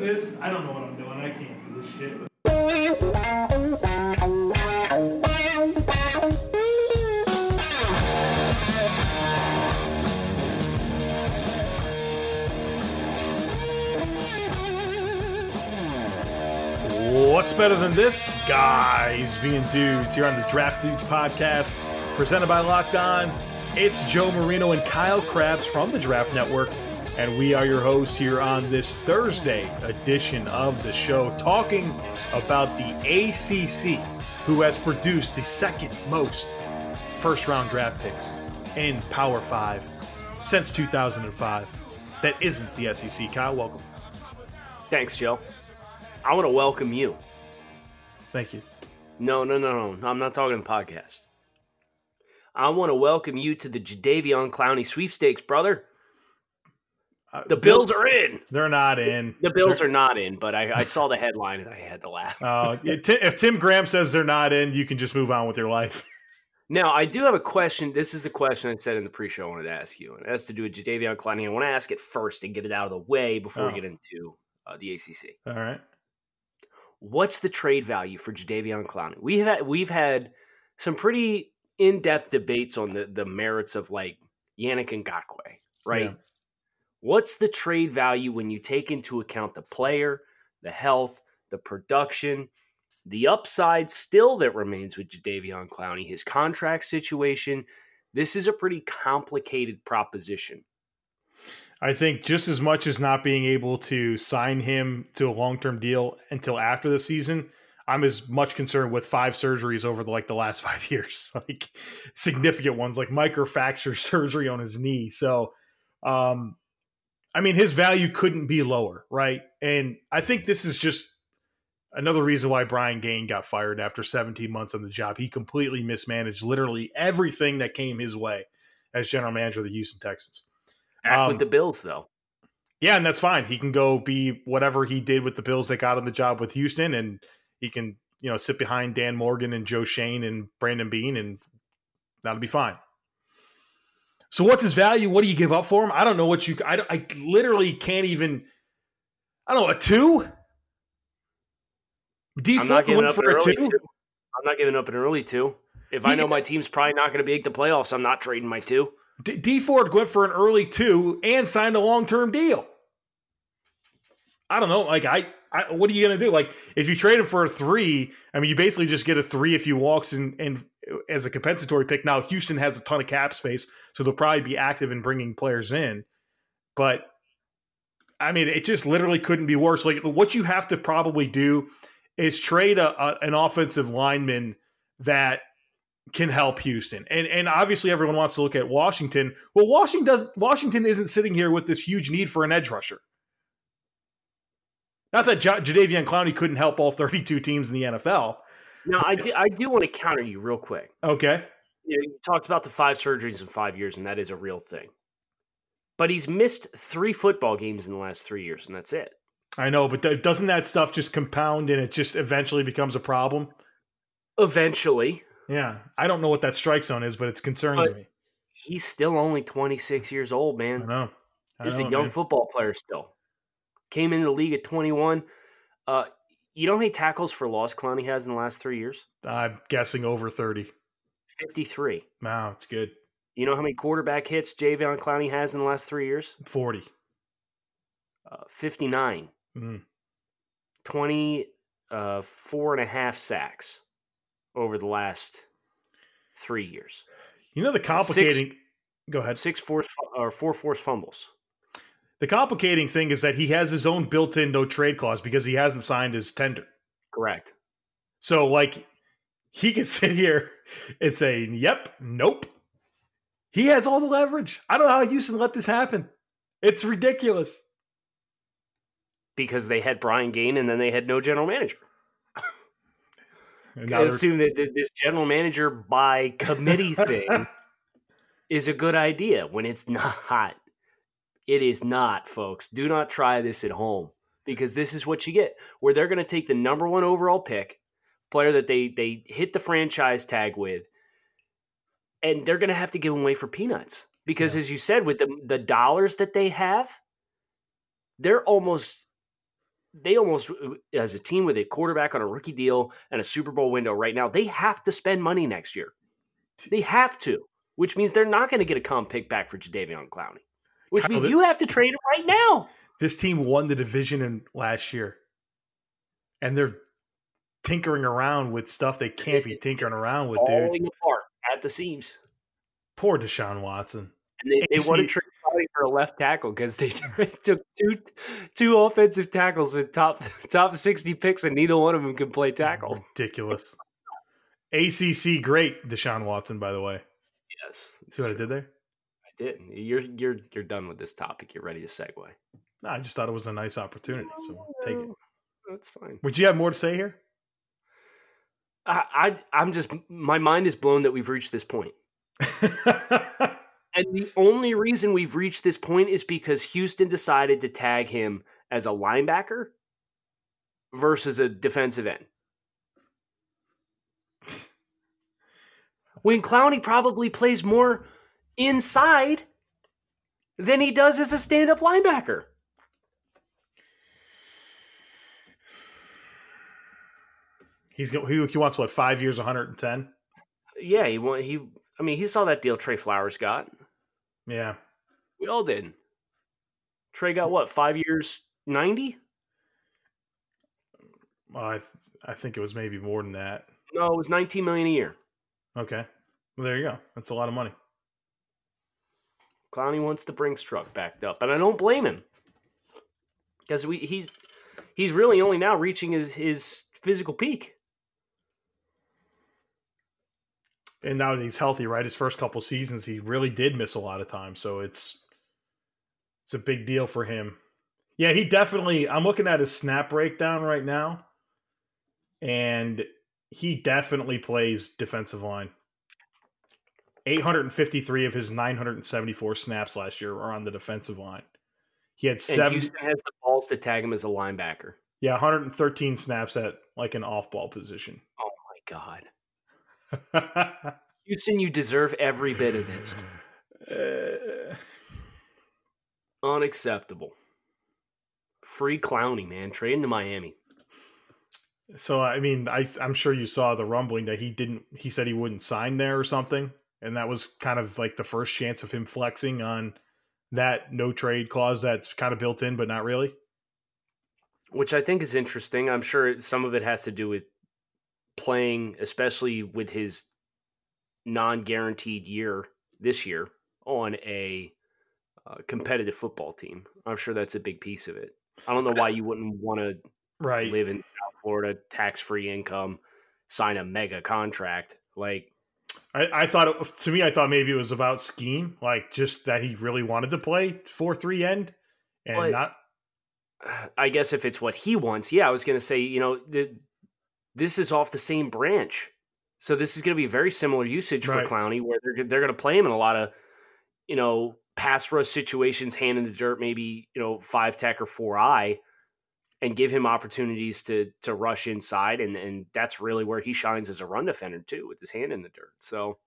This. I don't know what I'm doing. I can't do this shit. What's better than this? Guys being dudes here on the Draft Dudes podcast, presented by Locked On. It's Joe Marino and Kyle Crabbs from the Draft Network, and we are your hosts here on this Thursday edition of the show, talking about the ACC, who has produced the second most first round draft picks in Power 5 since 2005. That isn't the SEC. Kyle, welcome. Thanks, Joe. I want to welcome you. Thank you. No, no, no, no. I'm not talking the podcast. I want to welcome you to the Jadeveon Clowney sweepstakes, brother. Uh, The Bills are in. They're not in. The Bills are not in, but I, I saw the headline and I had to laugh. Uh, if Tim Graham says they're not in, you can just move on with your life. Now, I do have a question. This is the question I said in the pre-show I wanted to ask you, and it has to do with Jadeveon Clowney. I want to ask it first and get it out of the way before Oh. we get into uh, the ACC. All right. what's the trade value for Jadeveon Clowney? We have we've had some pretty in-depth debates on the the merits of like Yannick and Ngakoue, right? Yeah. What's the trade value when you take into account the player, the health, the production, the upside still that remains with Jadeveon Clowney, his contract situation? This is a pretty complicated proposition. I think just as much as not being able to sign him to a long term deal until after the season, I'm as much concerned with five surgeries over the, like the last five years, like significant ones, like microfracture surgery on his knee. So, um, I mean, his value couldn't be lower, right? And I think this is just another reason why Brian Gaine got fired after 17 months on the job. He completely mismanaged literally everything that came his way as general manager of the Houston Texans. Back Um, with the Bills, though. Yeah, and that's fine. He can go be whatever he did with the Bills that got him the job with Houston, and he can, you know, sit behind Dan Morgan and Joe Schoen and Brandon Beane, and that'll be fine. So, what's his value? What do you give up for him? I don't know what you. I, I literally can't even. I don't know a two. D I'm not giving up for an a early two. two. I'm not giving up an early two. If I know my team's probably not going to make the playoffs, I'm not trading my two. D, Dee Ford went for an early two and signed a long term deal. I don't know. Like I, I, what are you gonna do? Like if you trade him for a three, I mean, you basically just get a three if he walks and and as a compensatory pick. Now Houston has a ton of cap space, so they'll probably be active in bringing players in. But I mean, it just literally couldn't be worse. Like what you have to probably do is trade a, a an offensive lineman that can help Houston. And and obviously everyone wants to look at Washington. Well, Washington does Washington isn't sitting here with this huge need for an edge rusher. Not that J- Jadeveon Clowney couldn't help all 32 teams in the NFL. Now, I do, I do want to counter you real quick. Okay. You, know, you talked about the five surgeries in five years, and that is a real thing. But he's missed three football games in the last three years, and that's it. I know, but th- doesn't that stuff just compound and it just eventually becomes a problem? Eventually, Yeah. I don't know what that strike zone is, but it concerns But- me. he's still only 26 years old, I man. know. I He's know, a young man. football player still. Came into the league at 21. Uh, you know how many tackles for loss Clowney has in the last three years? I'm guessing over 30. 53. Wow, it's good. You know how many quarterback hits Javion Clowney has in the last three years? 40. Uh, 59. Mm. 20, uh, and a half sacks over the last three years. You know the complicating Go ahead. Six force or four force fumbles. The complicating thing is that he has his own built-in no trade clause because he hasn't signed his tender. Correct. So like he can sit here and say, "Yep, nope." He has all the leverage. I don't know how Houston let this happen. It's ridiculous. because they had Brian Gaine and then they had no general manager. I assume that this general manager by committee thing is a good idea when it's not. It is not, folks. Do not try this at home because this is what you get. Where they're going to take the number one overall pick, player that they they hit the franchise tag with, and they're going to have to give him away for peanuts because, Yeah. as you said, with the the dollars that they have, they're almost they almost as a team with a quarterback on a rookie deal and a Super Bowl window right now, they have to spend money next year. They have to, which means they're not going to get a comp pick back for Jadeveon Clowney, which Kyle, means th- you have to trade him right now. this team won the division in last year, and they're tinkering around with stuff they can't be tinkering around with, dude. Falling apart at the seams. Poor Deshaun Watson. And they, they want to trade Clowney for a left tackle because they took two two offensive tackles with top top sixty picks, and neither one of them can play tackle. Ridiculous. ACC great, Deshaun Watson. By the way, Yes, see what I did there? I did. You're you're you're done with this topic. You're ready to segue. No, I just thought it was a nice opportunity, so take it. That's fine. Would you have more to say here? I, I I'm just my mind is blown that we've reached this point. And the only reason we've reached this point is because Houston decided to tag him as a linebacker versus a defensive end. When Clowney probably plays more inside than he does as a stand up linebacker. He's he, he wants what five years, one hundred and ten. Yeah, he want he I mean, he saw that deal Trey Flowers got. Yeah, We all did. Trey got what, five years, 90? well, I I think it was maybe more than that. No, it was 19 million a year. Okay, well there you go. That's a lot of money. Clowney wants the Brinks truck backed up, and I don't blame him because we he's he's really only now reaching his his physical peak. And now that he's healthy, right? His first couple seasons, he really did miss a lot of time, so it's it's a big deal for him. Yeah, he definitely. I'm looking at his snap breakdown right now, and he definitely plays defensive line. 853 of his 974 snaps last year are on the defensive line. He had And seven, Houston has the balls to tag him as a linebacker. yeah, 113 snaps at like an off-ball position. Oh my god, Houston, you deserve every bit of this. Uh, Unacceptable. Free Clowney, man. Trade him to Miami. So I mean, I I'm sure you saw the rumbling that he didn't. He said he wouldn't sign there or something, and that was kind of like the first chance of him flexing on that no trade clause that's kind of built in, but not really. which I think is interesting. I'm sure some of it has to do with playing, especially with his non-guaranteed year this year on a uh, competitive football team. I'm sure that's a big piece of it. I don't know why you wouldn't want to Right. live in South Florida, tax-free income, sign a mega contract. Like, I, I thought it, to me, I thought maybe it was about scheme, like just that he really wanted to play four three end and But- not. I guess if it's what he wants, yeah, I was going to say, you know, the, this is off the same branch. So this is going to be very similar usage Right. for Clowney, where they're they're going to play him in a lot of, you know, pass rush situations, hand in the dirt, maybe you know five tech or four eye, and give him opportunities to to rush inside, and and that's really where he shines as a run defender too, with his hand in the dirt. So.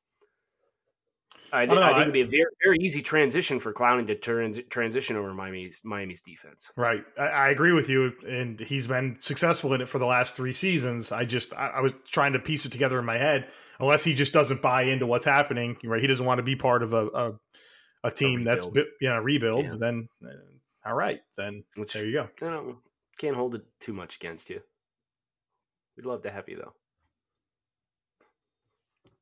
I, don't know, I think it'd be a very, very easy transition for Clowney to trans, transition over Miami's Miami's defense. Right. I, I agree with you, and he's been successful in it for the last three seasons. I just I, I was trying to piece it together in my head. Unless he just doesn't buy into what's happening, right? He doesn't want to be part of a a, a team that's rebuild. bi- you know rebuild. Yeah. Then uh, all right, then Which there you go. Can't hold it too much against you. We'd love to have you though.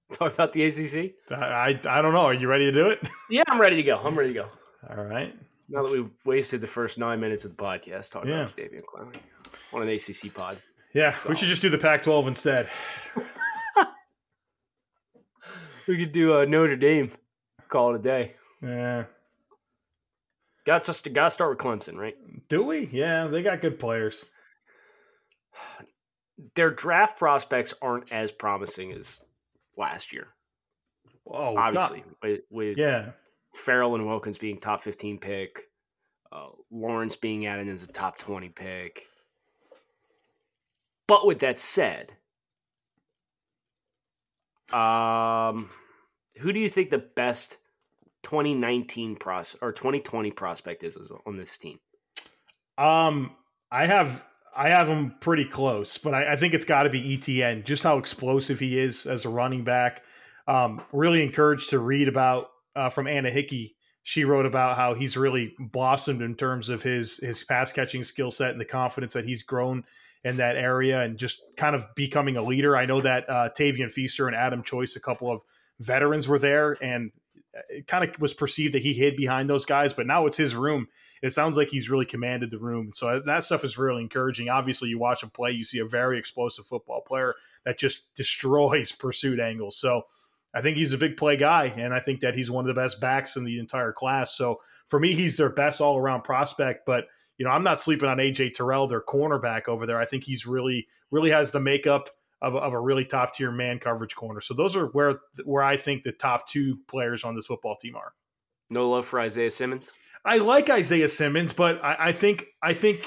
Talk about the ACC. I, I I don't know. Are you ready to do it? Yeah, I'm ready to go. I'm ready to go. all right. Now that we've wasted the first nine minutes of the podcast talking Yeah. about Davian Clowney on an ACC pod, Yeah, we should just do the Pac-12 instead. we could do uh, Notre Dame. Call it a day. Yeah. Got to got to start with Clemson, right? Do we? Yeah, they got good players. Their draft prospects aren't as promising as last year. Oh, Obviously, with, with yeah. Ferrell and Wilkins being top fifteen pick, uh, Lawrence being added as a top twenty pick. But with that said, um, who do you think the best 2019 pros or 2020 prospect is on this team? Um, I have I have him pretty close, but I, I think it's got to be ETN. Just how explosive he is as a running back. Um, really encouraged to read about uh, from Anna Hickey. She wrote about how he's really blossomed in terms of his his pass catching skill set and the confidence that he's grown in that area and just kind of becoming a leader. I know that uh, Tavien Feaster and Adam Choice, a couple of veterans, were there, and it kind of was perceived that he hid behind those guys, but now it's his room. It sounds like he's really commanded the room. So uh, that stuff is really encouraging. Obviously, you watch him play, you see a very explosive football player that just destroys pursuit angles. So I think he's a big play guy, and I think that he's one of the best backs in the entire class. So for me, he's their best all around prospect. But you know, I'm not sleeping on AJ Terrell, their cornerback over there. I think he's really, really has the makeup of, of a really top tier man coverage corner. So those are where where I think the top two players on this football team are. No love for Isaiah Simmons. I like Isaiah Simmons, but I, I think I think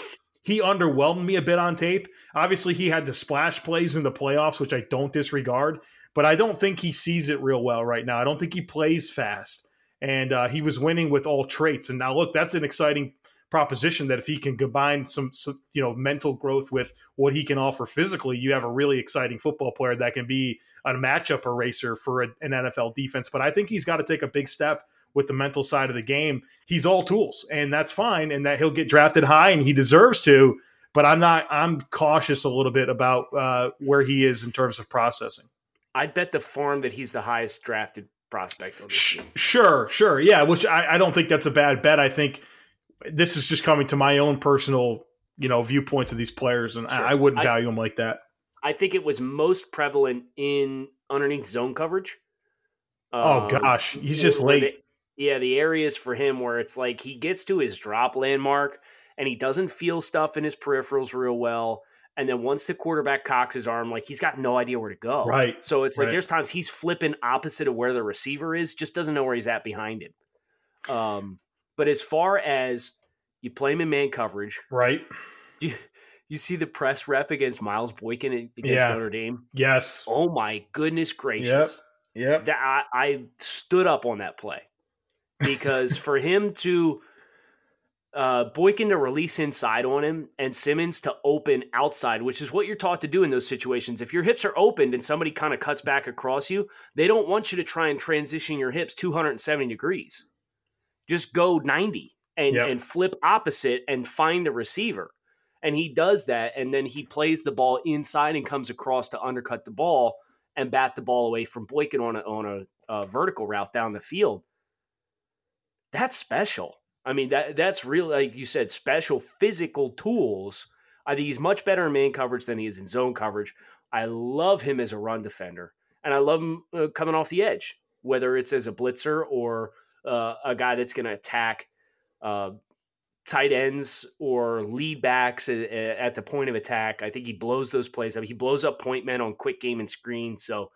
he underwhelmed me a bit on tape. Obviously, he had the splash plays in the playoffs, which I don't disregard, but I don't think he sees it real well right now. I don't think he plays fast, and uh, he was winning with all traits. And now, look, that's an exciting proposition that if he can combine some, some, you know mental growth with what he can offer physically, you have a really exciting football player that can be a matchup eraser for a, an NFL defense. But I think he's got to take a big step with the mental side of the game. He's all tools, and that's fine, and that he'll get drafted high, and he deserves to. But I'm not. I'm cautious a little bit about uh, where he is in terms of processing. I'd bet the farm that he's the highest drafted prospect on this team. Sure, sure, yeah. Which I, I don't think that's a bad bet. I think this is just coming to my own personal, you know, viewpoints of these players, and sure. I, I, wouldn't value them like that. I think it was most prevalent in underneath zone coverage. Oh um, gosh, he's just late. The, yeah, the areas for him where it's like he gets to his drop landmark and he doesn't feel stuff in his peripherals real well. And then once the quarterback cocks his arm, like he's got no idea where to go. Right. So it's right. like there's times he's flipping opposite of where the receiver is, just doesn't know where he's at behind him. Um, but as far as you play him in man coverage, right? You you see the press rep against Miles Boykin against yeah. Notre Dame. Yes. Oh my goodness gracious! Yeah. Yep. That I, I stood up on that play because for him to uh, Boykin to release inside on him and Simmons to open outside, which is what you're taught to do in those situations. If your hips are opened and somebody kind of cuts back across you, they don't want you to try and transition your hips 270 degrees just go 90 and, yep. and flip opposite and find the receiver. And he does that. And then he plays the ball inside and comes across to undercut the ball and bat the ball away from Boykin on a, on a, a vertical route down the field. That's special. I mean, that that's real, like you said, special physical tools. I think he's much better in man coverage than he is in zone coverage. I love him as a run defender, and I love him uh, coming off the edge, whether it's as a blitzer or uh, a guy that's going to attack uh, tight ends or lead backs at, at, the point of attack. I think he blows those plays up. He blows up point men on quick game and screen. So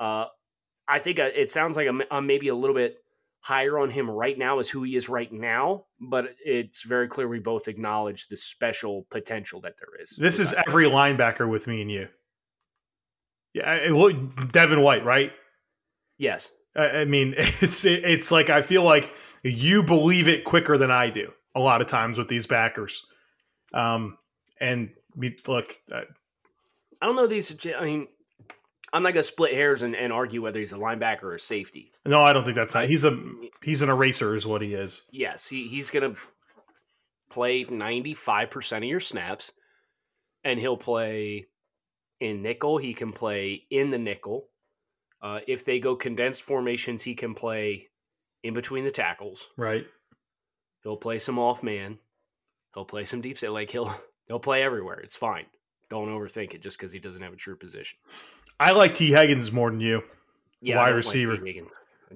uh, I think uh, it sounds like I'm, I'm, maybe a little bit higher on him right now as who he is right now, but it's very clear we both acknowledge the special potential that there is. This is every linebacker with me and you. Yeah, look, Devin White, right? Yes. I mean, it's it's like I feel like you believe it quicker than I do a lot of times with these backers. Um, and we look. Uh, I don't know these. I mean, I'm not gonna split hairs and, and, argue whether he's a linebacker or a safety. No, I don't think that's not. He's a he's an eraser, is what he is. Yes, he, he's gonna play 95 percent of your snaps, and he'll play in nickel. He can play in the nickel. Uh, if they go condensed formations, he can play in between the tackles. Right. He'll play some off man. He'll play some deep set. Like he'll he'll play everywhere. It's fine. Don't overthink it just because he doesn't have a true position. I like Tee Higgins more than you. Yeah, wide receiver. Like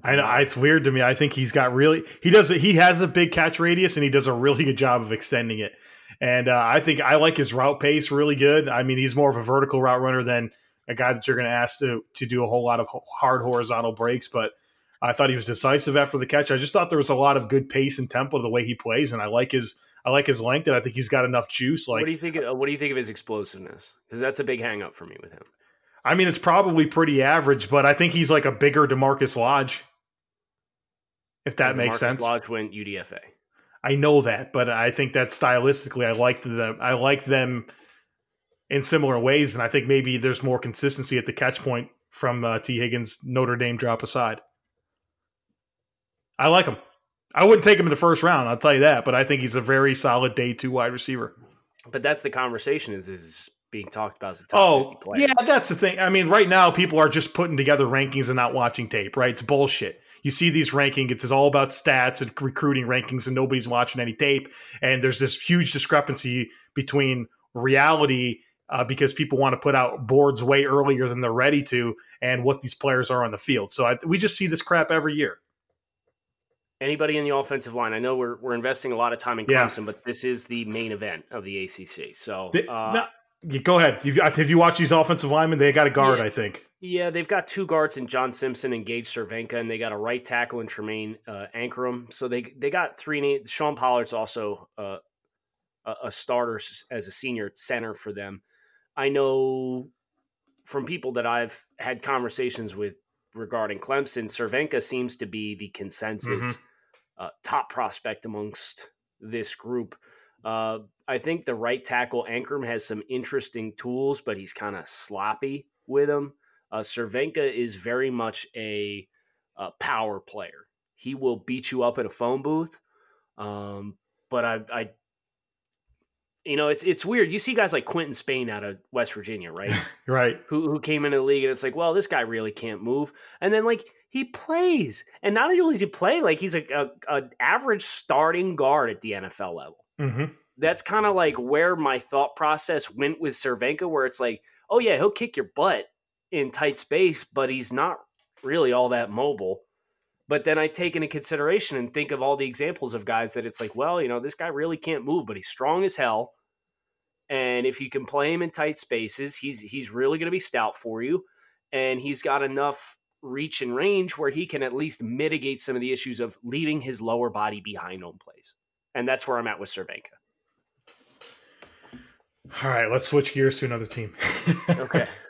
I know it's weird to me. I think he's got really he does he has a big catch radius and he does a really good job of extending it. And uh, I think I like his route pace really good. I mean, he's more of a vertical route runner than a guy that you're going to ask to to do a whole lot of hard horizontal breaks. But I thought he was decisive after the catch. I just thought there was a lot of good pace and tempo to the way he plays, and I like his I like his length, and I think he's got enough juice. Like, what do you think? Of, what do you think of his explosiveness? Because that's a big hang up for me with him. I mean, it's probably pretty average, but I think he's like a bigger DaMarkus Lodge, if that makes sense. Lodge went UDFA. I know that, but I think that stylistically, I like them. I like them in similar ways, and I think maybe there's more consistency at the catch point from uh, Tee Higgins. Notre Dame drop aside, I like him. I wouldn't take him in the first round. I'll tell you that, but I think he's a very solid day two wide receiver. But that's the conversation is is being talked about as a top oh, 50 player. Yeah, that's the thing. I mean, right now people are just putting together rankings and not watching tape, right? It's bullshit you see these rankings, it's all about stats and recruiting rankings, and nobody's watching any tape. And there's this huge discrepancy between reality uh, because people want to put out boards way earlier than they're ready to, and what these players are on the field. So I, we just see this crap every year. Anybody in the offensive line? I know we're we're investing a lot of time in Clemson, yeah. but this is the main event of the ACC. So the, uh, go ahead. If you watch these offensive linemen, they got a guard, yeah. I think. Yeah, they've got two guards in John Simpson and Gage Cervenka, and they got a right tackle in Tremayne uh, Anchrum. So they they got three. Sean Pollard's also uh, a, a starter as a senior center for them. I know from people that I've had conversations with regarding Clemson, Cervenka seems to be the consensus mm-hmm. uh, top prospect amongst this group. Uh, I think the right tackle Anchrum has some interesting tools, but he's kind of sloppy with them. Uh, Cervenka is very much a, a, power player. He will beat you up at a phone booth. Um, but I, I, you know, it's it's weird. You see guys like Quinton Spain out of West Virginia, right? right. Who who came into the league and it's like, well, this guy really can't move. And then like he plays, and not only does he play, like he's a, a, a average starting guard at the NFL level. Mm-hmm. That's kind of like where my thought process went with Cervenka, where it's like, oh yeah, he'll kick your butt, in tight space, but he's not really all that mobile. But then I take into consideration and think of all the examples of guys that it's like, well, you know, this guy really can't move, but he's strong as hell. And if you can play him in tight spaces, he's he's really going to be stout for you, and he's got enough reach and range where he can at least mitigate some of the issues of leaving his lower body behind on plays. And that's where I'm at with Cervenka. All right, let's switch gears to another team. okay.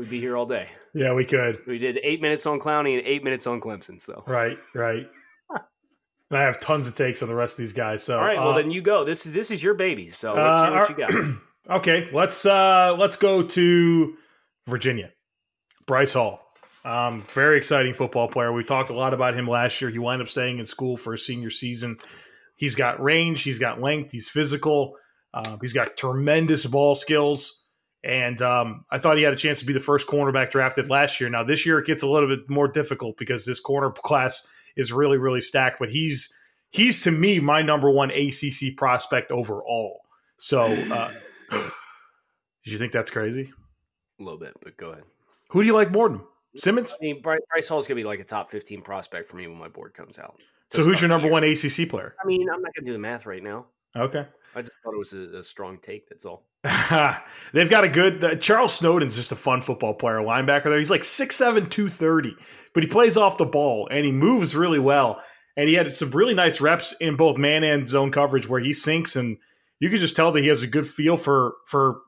We'd be here all day. Yeah, we could. We did eight minutes on Clowney and eight minutes on Clemson. So right, right. and I have tons of takes on the rest of these guys. So all right, well uh, then you go. This is this is your baby. So let's uh, hear what you got. okay, let's uh let's go to Virginia. Bryce Hall. Um, very exciting football player. We talked a lot about him last year. He wound up staying in school for a senior season. He's got range. He's got length. He's physical. Uh, he's got tremendous ball skills. And um, I thought he had a chance to be the first cornerback drafted last year. Now this year it gets a little bit more difficult because this corner class is really really stacked. But he's he's to me my number one ACC prospect overall. So, uh, did you think that's crazy? A little bit, but go ahead. Who do you like more than Simmons? I mean, Bryce Hall's gonna be like a top fifteen prospect for me when my board comes out. So, who's your number one ACC player? I mean, I'm not gonna do the math right now. Okay. I just thought it was a, a strong take. That's all. They've got a good. Uh, Charles Snowden's just a fun football player, linebacker there. He's like 6'7, 230, but he plays off the ball and he moves really well. And he had some really nice reps in both man and zone coverage where he sinks, and you can just tell that he has a good feel for for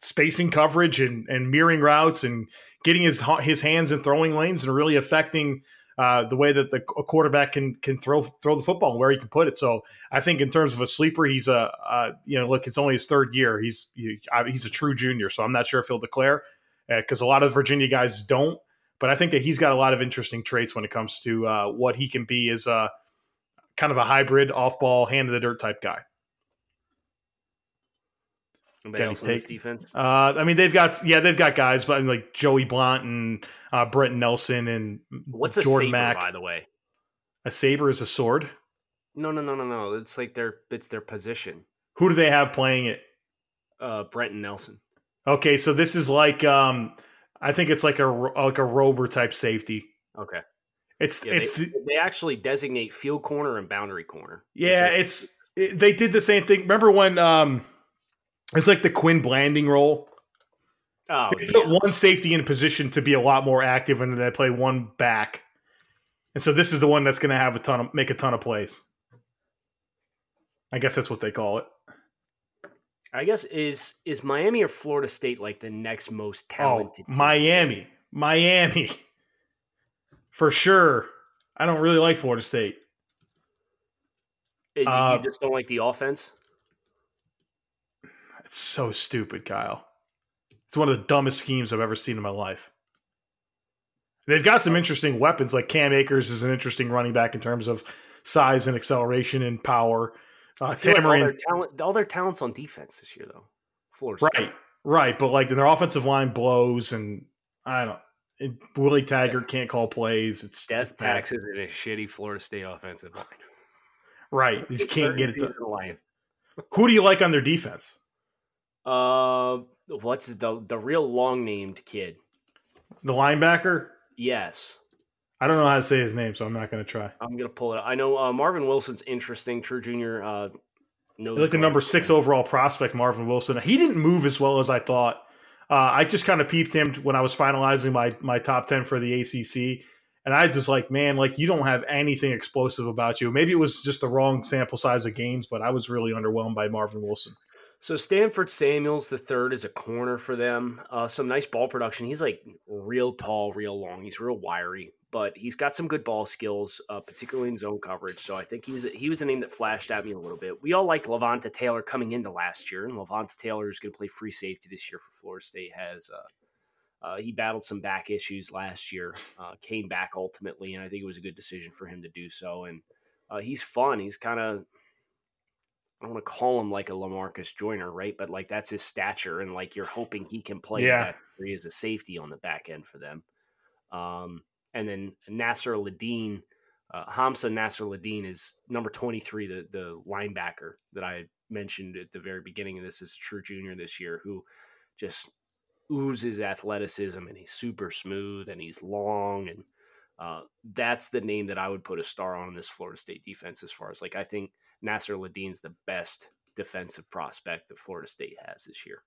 spacing coverage and, and mirroring routes and getting his his hands in throwing lanes and really affecting uh, the way that the a quarterback can can throw throw the football and where he can put it. So I think in terms of a sleeper, he's a uh, you know look, it's only his third year. He's he, he's a true junior, so I'm not sure if he'll declare because uh, a lot of Virginia guys don't. But I think that he's got a lot of interesting traits when it comes to uh, what he can be as a kind of a hybrid off ball, hand of the dirt type guy. Anybody else on defense? Uh, I mean, they've got yeah, they've got guys, but like Joey Blount and uh, Brent Nelson and what's a Jordan saber, Mack. By the way, a saber is a sword. No, no, no, no, no. It's like their it's their position. Who do they have playing it? Uh, Brenton Nelson. Okay, so this is like um, I think it's like a like a rover type safety. Okay. It's Yeah, it's they, the, they actually designate field corner and boundary corner. yeah, it's it, they did the same thing. Remember when um it's like the Quin Blanding role? oh They yeah. put one safety in position to be a lot more active, and then they play one back. And so this is the one that's going to have a ton of make a ton of plays. I guess that's what they call it. I guess is is Miami or Florida State like the next most Oh, talented? team? Miami, Miami, for sure. I don't really like Florida State. You- uh, you just don't like the offense. It's so stupid, Kyle. It's one of the dumbest schemes I've ever seen in my life. They've got some interesting weapons, like Cam Akers is an interesting running back in terms of size and acceleration and power. Uh, like all their talent, all their talents on defense this year, though. Florida State. right, right, but like their offensive line blows, and I don't. It, Willie Taggart can't call plays. It's Death it's taxes and a shitty Florida State offensive line. right. You can't get it. To, life. who do you like on their defense? Uh, what's the the real long named kid? The linebacker. Yes, I don't know how to say his name, so I'm not going to try. I'm gonna pull it. I know uh, Marvin Wilson's interesting. True Junior. Uh, knows like the number six overall prospect, Marvin Wilson. He didn't move as well as I thought. Uh, I just kind of peeped him when I was finalizing my my top ten for the ACC, and I just like, man, like you don't have anything explosive about you. Maybe it was just the wrong sample size of games, but I was really underwhelmed by Marvin Wilson. So Stanford Samuels the third is a corner for them. Uh, some nice ball production. He's like real tall, real long. He's real wiry, but he's got some good ball skills, uh, particularly in zone coverage. So I think he was he was a name that flashed at me a little bit. We all liked Levonta Taylor coming into last year, and Levonta Taylor is going to play free safety this year for Florida State. Has uh, uh, he battled some back issues last year, uh, came back ultimately, and I think it was a good decision for him to do so. And uh, he's fun. He's kind of I don't want to call him like a Lamarcus Joyner, right? But like that's his stature, and like you're hoping he can play Yeah. that three as a safety on the back end for them. Um, and then Nasirildeen, uh, Hamsah Nasser Ladine is number 23, the the linebacker that I mentioned at the very beginning of this is a true junior this year who just oozes athleticism and he's super smooth and he's long and uh, that's the name that I would put a star on in this Florida State defense as far as like I think Nasirildeen's the best defensive prospect that Florida State has this year.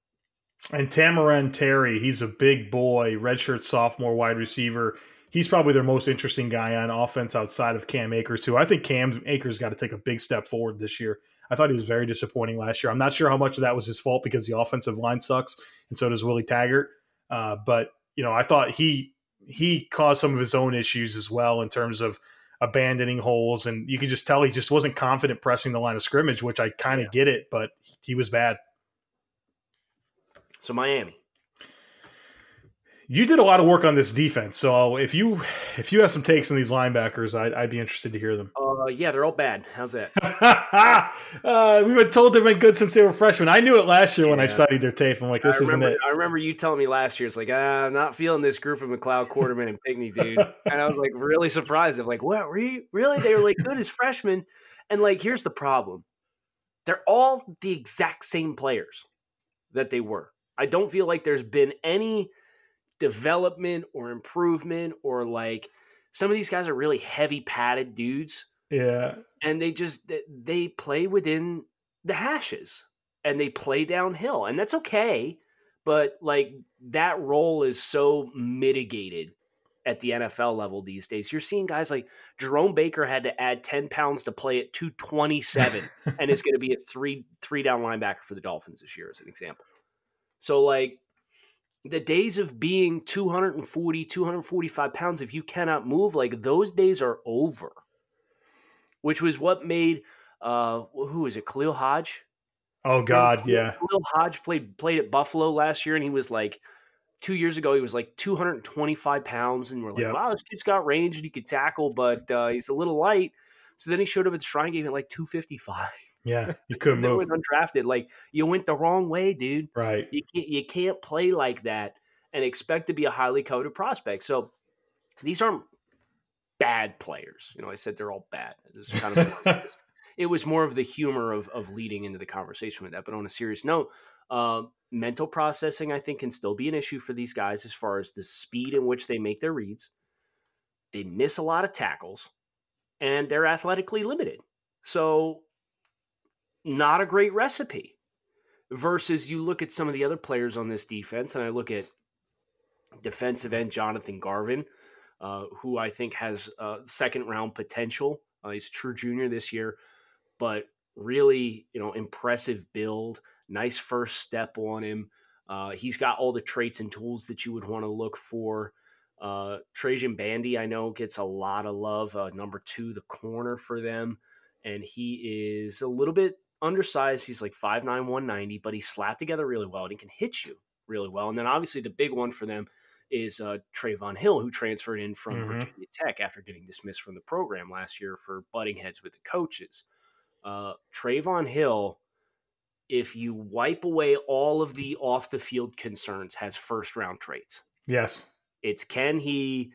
And Tamorrion Terry, he's a big boy, redshirt sophomore wide receiver. He's probably their most interesting guy on offense outside of Cam Akers, who I think Cam Akers got to take a big step forward this year. I thought he was very disappointing last year. I'm not sure how much of that was his fault because the offensive line sucks, and so does Willie Taggart. Uh, but you know, I thought he he caused some of his own issues as well in terms of abandoning holes, and you could just tell he just wasn't confident pressing the line of scrimmage, which I kind of get it, but he was bad. So Miami. You did a lot of work on this defense, so if you if you have some takes on these linebackers, I'd, I'd be interested to hear them. Uh, yeah, they're all bad. How's that? uh, we've been told they've been good since they were freshmen. I knew it last year when I studied their tape. I'm like, this I isn't remember, it. I remember you telling me last year. It's like ah, I'm not feeling this group of McCloud, Quarterman, and Pinckney, dude. And I was like really surprised. I'm like, what? Re- Really? They were like good as freshmen. And like, here's the problem: they're all the exact same players that they were. I don't feel like there's been any development or improvement or like some of these guys are really heavy padded dudes Yeah, and they just they- play within the hashes and they play downhill and that's okay but like that role is so mitigated at the NFL level these days. You're seeing guys like Jerome Baker had to add 10 pounds to play at 227 and is going to be a three three down linebacker for the Dolphins this year as an example. So like the days of being 240, 245 pounds if you cannot move, like those days are over. Which was what made uh who is it, Khalil Hodge? Oh God, yeah. Khalil Hodge played played at Buffalo last year, and he was like two years ago. He was like 225 pounds, and we're like, Yep. wow, this kid's got range and he could tackle, but uh, he's a little light. So then he showed up at the Shrine Game at like 255. Yeah, you couldn't move. went undrafted. Like you went the wrong way, dude. Right. You can't you can't play like that and expect to be a highly coveted prospect. So these aren't bad players. You know, I said they're all bad. This is kind of it was more of the humor of of leading into the conversation with that. But on a serious note, uh, mental processing I think can still be an issue for these guys as far as the speed in which they make their reads. they miss a lot of tackles, and they're athletically limited. So, not a great recipe. Versus you look at some of the other players on this defense, and I look at defensive end Jonathan Garvin, uh, who I think has uh, second round potential. Uh, he's a true junior this year, but really, you know, impressive build, nice first step on him. Uh, he's got all the traits and tools that you would want to look for. Uh, Trajan Bandy, I know, gets a lot of love. Uh, number two, the corner for them. And he is a little bit undersized. He's like 5'9, 190, but he slapped together really well and he can hit you really well. And then obviously the big one for them is uh, Trevon Hill, who transferred in from mm-hmm. Virginia Tech after getting dismissed from the program last year for butting heads with the coaches. Uh, Trevon Hill, if you wipe away all of the off the field concerns, has first round traits. Yes. It's can he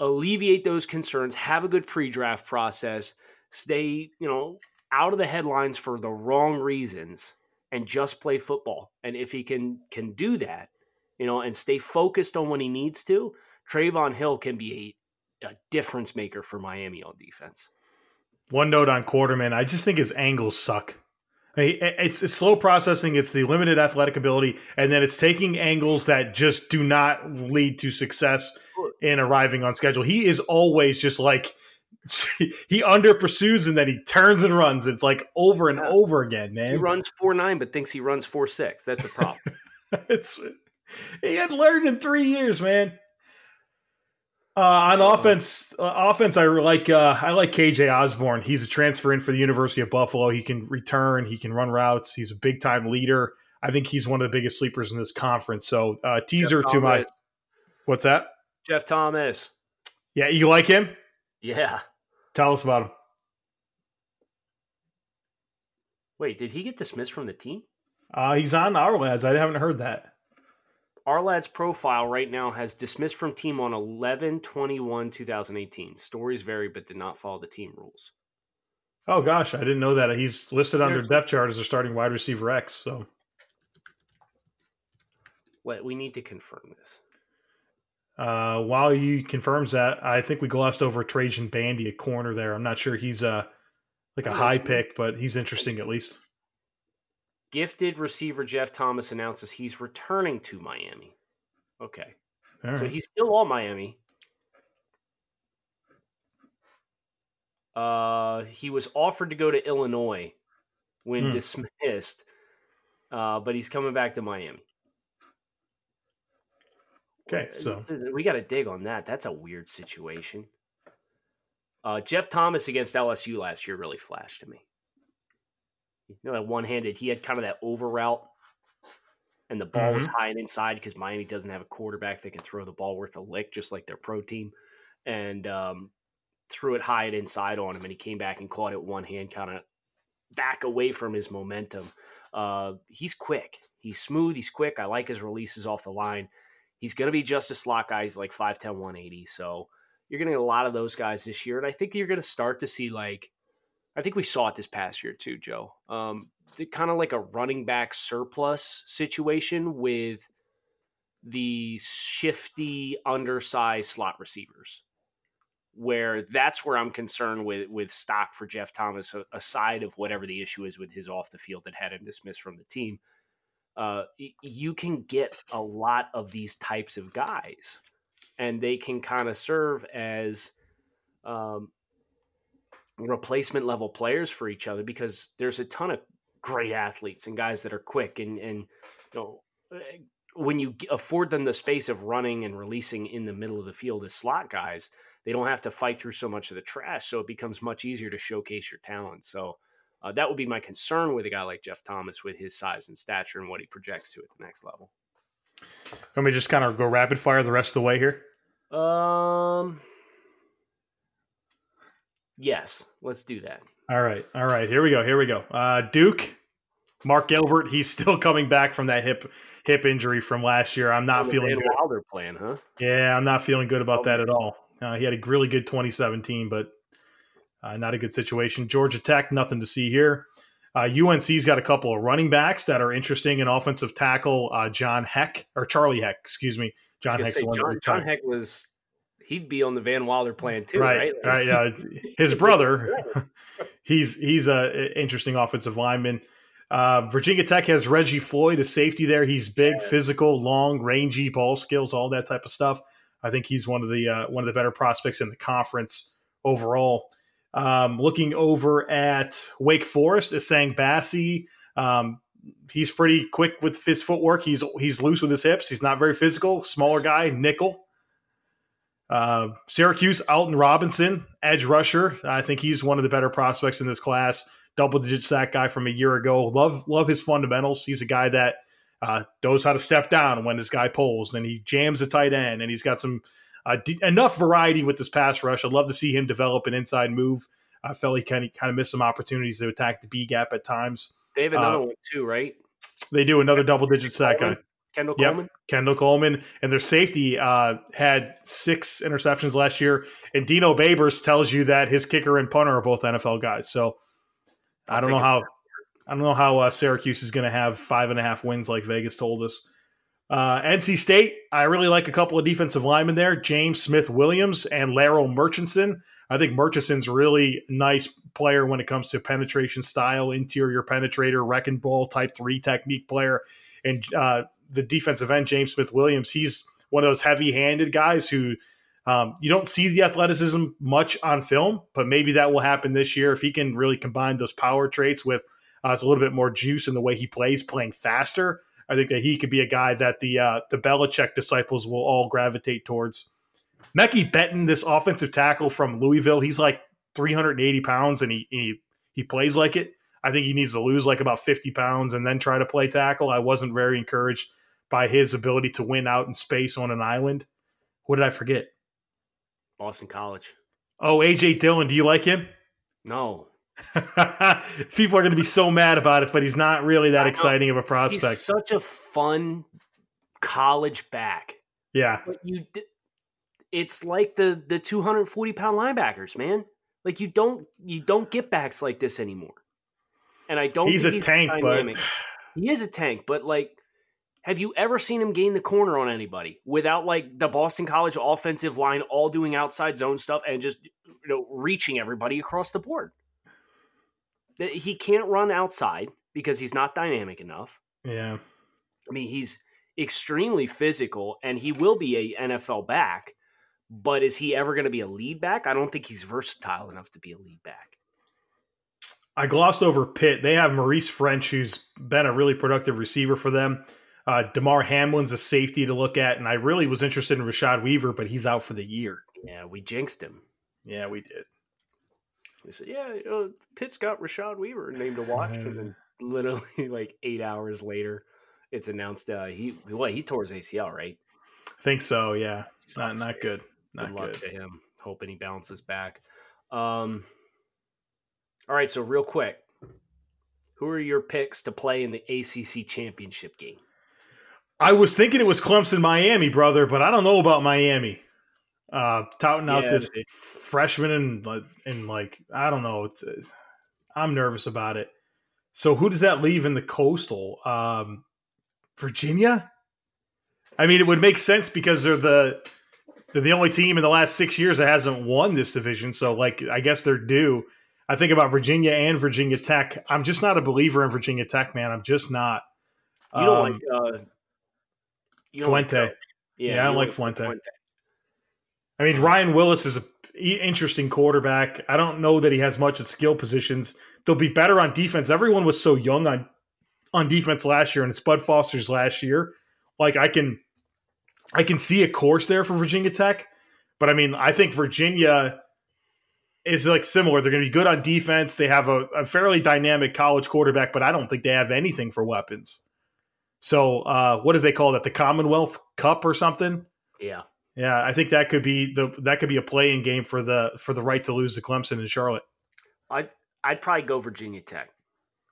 alleviate those concerns, have a good pre draft process, stay, you know, out of the headlines for the wrong reasons and just play football. And if he can can do that, you know, and stay focused on when he needs to, Trevon Hill can be a, a difference maker for Miami on defense. One note on Quarterman, I just think his angles suck. It's, it's slow processing. It's the limited athletic ability, and then it's taking angles that just do not lead to success in arriving on schedule. He is always just like he under pursues and then he turns and runs. It's like over and yeah. over again, man. He runs four nine, but thinks he runs four six. That's a problem. it's he had learned in three years, man. Uh, on offense, uh, offense, I like uh, I like KJ Osborn. He's a transfer in for the University of Buffalo. He can return. He can run routes. He's a big time leader. I think he's one of the biggest sleepers in this conference. So uh, teaser to my what's that? Jeff Thomas. Yeah, you like him? Yeah. Tell us about him. Wait, did he get dismissed from the team? Uh, he's on Ourlads. I haven't heard that. Ourlad's profile right now has dismissed from team on 11 21 2018. Stories vary, but did not follow the team rules. Oh, gosh. I didn't know that. He's listed under depth chart as a starting wide receiver X. So, what we need to confirm this. Uh, while he confirms that, I think we glossed over Trajan Bandy, a corner there. I'm not sure he's uh, like a high pick, but he's interesting at least. Gifted receiver Jeff Thomas announces he's returning to Miami. Okay. All so he's still on Miami. Uh, he was offered to go to Illinois when hmm. dismissed, uh, but he's coming back to Miami. Okay, so we got to dig on that. That's a weird situation. Uh, Jeff Thomas against LSU last year really flashed to me you know that one handed. He had kind of that over route, and the ball mm-hmm. was high and inside because Miami doesn't have a quarterback that can throw the ball worth a lick, just like their pro team, and um, threw it high and inside on him, and he came back and caught it one hand, kind of back away from his momentum. Uh, he's quick. He's smooth. He's quick. I like his releases off the line. He's going to be just a slot guy. He's like 5'10, 180. So you're going to get a lot of those guys this year. And I think you're going to start to see like I think we saw it this past year too, Joe. Um, kind of like a running back surplus situation with the shifty, undersized slot receivers, where that's where I'm concerned with with stock for Jeff Thomas, aside of whatever the issue is with his off the field that had him dismissed from the team. Uh, you can get a lot of these types of guys, and they can kind of serve as um, replacement level players for each other because there's a ton of great athletes and guys that are quick and and you know eh, when you afford them the space of running and releasing in the middle of the field as slot guys they don't have to fight through so much of the trash so it becomes much easier to showcase your talent. So uh, that would be my concern with a guy like jeff thomas with his size and stature and what he projects to at the next level. Let me just kind of go rapid fire the rest of the way here? Um Yes, let's do that. All right, all right. Here we go. Here we go. Uh, Duke, Mark Gilbert. He's still coming back from that hip hip injury from last year. I'm not oh, feeling good. Wilder plan, huh? Yeah, I'm not feeling good about that at all. Uh, he had a really good 2017, but uh, not a good situation. Georgia Tech, nothing to see here. Uh, UNC's got a couple of running backs that are interesting. An offensive tackle, uh, John Heck or Charlie Heck, excuse me. John Heck. John, John Heck was he'd be on the Van Wilder plan too, right? Right. right yeah, his brother. he's he's a interesting offensive lineman. Uh, Virginia Tech has Reggie Floyd, a safety there. He's big, yeah. physical, long, rangy, ball skills, all that type of stuff. I think he's one of the uh, one of the better prospects in the conference overall. Um, looking over at Wake Forest, Essang Bassey. Um, he's pretty quick with his footwork. He's he's loose with his hips. He's not very physical. Smaller guy, nickel. Uh, Syracuse, Alton Robinson, edge rusher. I think he's one of the better prospects in this class. Double digit sack guy from a year ago. Love love his fundamentals. He's a guy that uh, knows how to step down when this guy pulls, and he jams the tight end, and he's got some uh, d- enough variety with this pass rush. I'd love to see him develop an inside move. I felt he kind of kind of missed some opportunities to attack the B gap at times. They have another uh, one too, right? They do another double digit sack guy. Kendall yep. Coleman. Kendall Coleman and their safety uh, had six interceptions last year. And Dino Babers tells you that his kicker and punter are both NFL guys. So I'll I do not know how I don't know how uh, Syracuse is going to have five and a half wins like Vegas told us. Uh, NC State, I really like a couple of defensive linemen there, James Smith Williams and Larrell Murchison. I think Murchison's really nice player when it comes to penetration style, interior penetrator, wrecking ball type three technique player. And uh, the defensive end, James Smith Williams, he's one of those heavy handed guys who um, you don't see the athleticism much on film, but maybe that will happen this year if he can really combine those power traits with uh, a little bit more juice in the way he plays, playing faster. I think that he could be a guy that the uh, the Belichick disciples will all gravitate towards. Mekhi Becton, this offensive tackle from Louisville, he's like 380 pounds and he, he he plays like it. I think he needs to lose like about 50 pounds and then try to play tackle. I wasn't very encouraged by his ability to win out in space on an island. What did I forget? Boston College. Oh, AJ Dillon. Do you like him? No. People are going to be so mad about it, but he's not really that exciting of a prospect. He's such a fun college back. Yeah. But you it's like the the 240 pound linebackers, man. Like you don't you don't get backs like this anymore. And I don't. He's a he's tank, dynamic. but he is a tank. But like, have you ever seen him gain the corner on anybody without like the Boston College offensive line all doing outside zone stuff and just you know reaching everybody across the board? He can't run outside because he's not dynamic enough. Yeah. I mean, he's extremely physical and he will be a NFL back, but is he ever going to be a lead back? I don't think he's versatile enough to be a lead back. I glossed over Pitt. They have Maurice Ffrench, who's been a really productive receiver for them. Uh, Damar Hamlin's a safety to look at, and I really was interested in Rashad Weaver, but he's out for the year. Yeah, we jinxed him. Yeah, we did. We said, yeah, uh, Pitt's got Rashad Weaver named to watch, and then literally like eight hours later, it's announced uh, he what he tore his ACL, right? I think so. Yeah, it's not not good. Not good luck good. to him. Hoping he bounces back. Um, all right, so real quick, who are your picks to play in the ACC championship game? I was thinking it was Clemson, Miami, brother, but I don't know about Miami. Uh, touting out yeah, this they, freshman and and like I don't know. It's, it's, I'm nervous about it. So who does that leave in the coastal? Um, Virginia. I mean, it would make sense because they're the they're the only team in the last six years that hasn't won this division. So like, I guess they're due. I think about Virginia and Virginia Tech. I'm just not a believer in Virginia Tech, man. I'm just not. You don't um, like uh, Fuente. Like yeah, yeah, I like Fuente. Fuente. I mean, Ryan Willis is an interesting quarterback. I don't know that he has much at skill positions. They'll be better on defense. Everyone was so young on on defense last year, and it's Bud Foster's last year. Like I can, I can see a course there for Virginia Tech, but I mean, I think Virginia is like similar. They're going to be good on defense. They have a, a, fairly dynamic college quarterback, but I don't think they have anything for weapons. So, uh, what do they call that? The Commonwealth Cup or something? Yeah, yeah. I think that could be the that could be a playing game for the for the right to lose to Clemson and Charlotte. I'd I'd probably go Virginia Tech.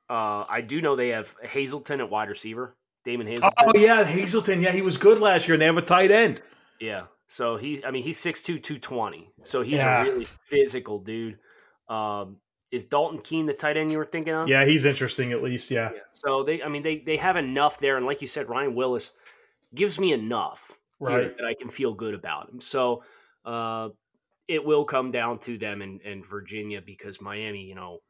Uh, I do know they have Hazelton at wide receiver. Damon Hazelton. Oh yeah, Hazelton. Yeah, he was good last year, and they have a tight end. Yeah, so he, I mean, he's 6'2", 220. So he's yeah. a really physical dude. Um, is Dalton Keene the tight end you were thinking of? Yeah, he's interesting at least. Yeah. yeah. So they, I mean, they they have enough there, and like you said, Ryan Willis gives me enough right that I can feel good about him. So Uh, it will come down to them and, and Virginia because Miami, you know,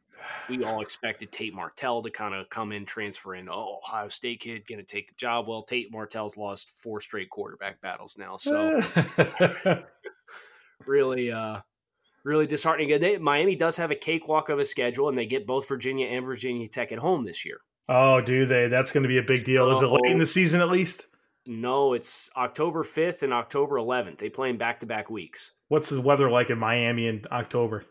we all expected Tate Martell to kind of come in, transfer in. Oh, Ohio State kid going to take the job. Well, Tate Martell's lost four straight quarterback battles now, so really, uh, really disheartening. They, Miami does have a cakewalk of a schedule, and they get both Virginia and Virginia Tech at home this year. Oh, do they? That's going to be a big deal. Is it late in the season at least? No, it's October 5th and October 11th. They play in back to back weeks. What's the weather like in Miami in October?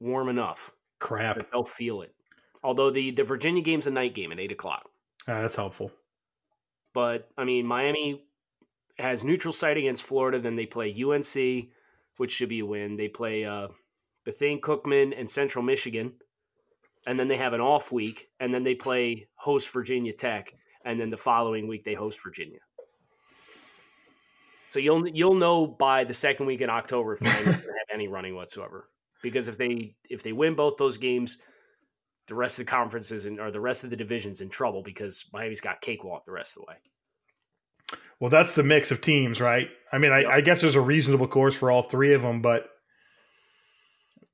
Warm enough. Crap. They'll feel it. Although the, the Virginia game's a night game at 8 o'clock. Ah, that's helpful. But, I mean, Miami has neutral site against Florida. Then they play UNC, which should be a win. They play uh, Bethune Cookman and Central Michigan. And then they have an off week. And then they play host Virginia Tech. And then the following week, they host Virginia. So you'll you'll know by the second week in October if they have any running whatsoever. Because if they if they win both those games, the rest of the conferences and or the rest of the divisions in trouble because Miami's got cakewalk the rest of the way. Well, that's the mix of teams, right? I mean, I, yep. I guess there's a reasonable course for all three of them, but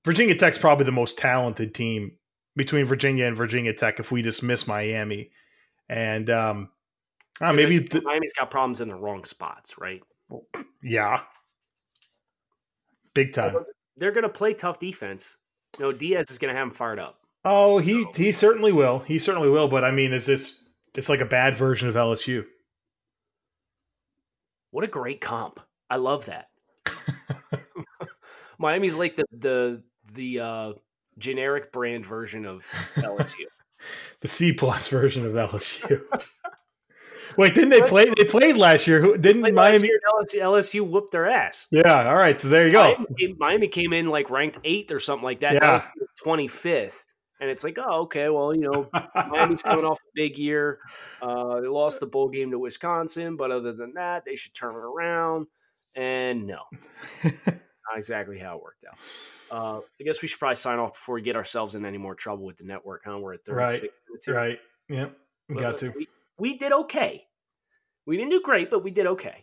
Virginia Tech's probably the most talented team between Virginia and Virginia Tech if we dismiss Miami. And um, uh, maybe the, Miami's got problems in the wrong spots, right? Yeah. Big time. They're going to play tough defense. no, Diaz is going to have them fired up. Oh, he he certainly will. He certainly will. But I mean, is this it's like a bad version of LSU? What a great comp! I love that. Miami's like the the the uh, generic brand version of LSU. the C plus version of LSU. Wait, didn't they play? They played last year. Who Didn't Miami? LSU, LSU whooped their ass. Yeah. All right. So there you go. Miami came, Miami came in like ranked eighth or something like that. Yeah. Twenty fifth. And it's like, oh, okay, well, you know, Miami's coming off a big year. Uh, they lost the bowl game to Wisconsin, but other than that, they should turn it around. And no, not exactly how it worked out. Uh, I guess we should probably sign off before we get ourselves in any more trouble with the network. Huh? We're at 36 right. minutes. Here. Right. Yep. We got to. We, we did okay. We didn't do great, but we did okay.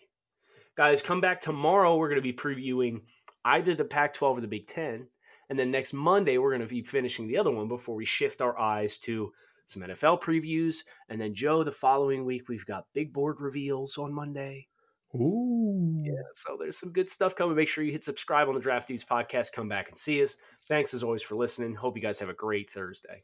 Guys, come back tomorrow. We're going to be previewing either the Pac 12 or the Big 10. And then next Monday, we're going to be finishing the other one before we shift our eyes to some NFL previews. And then, Joe, the following week, we've got big board reveals on Monday. Ooh. Yeah, so there's some good stuff coming. Make sure you hit subscribe on the Draft Dudes podcast. Come back and see us. Thanks as always for listening. Hope you guys have a great Thursday.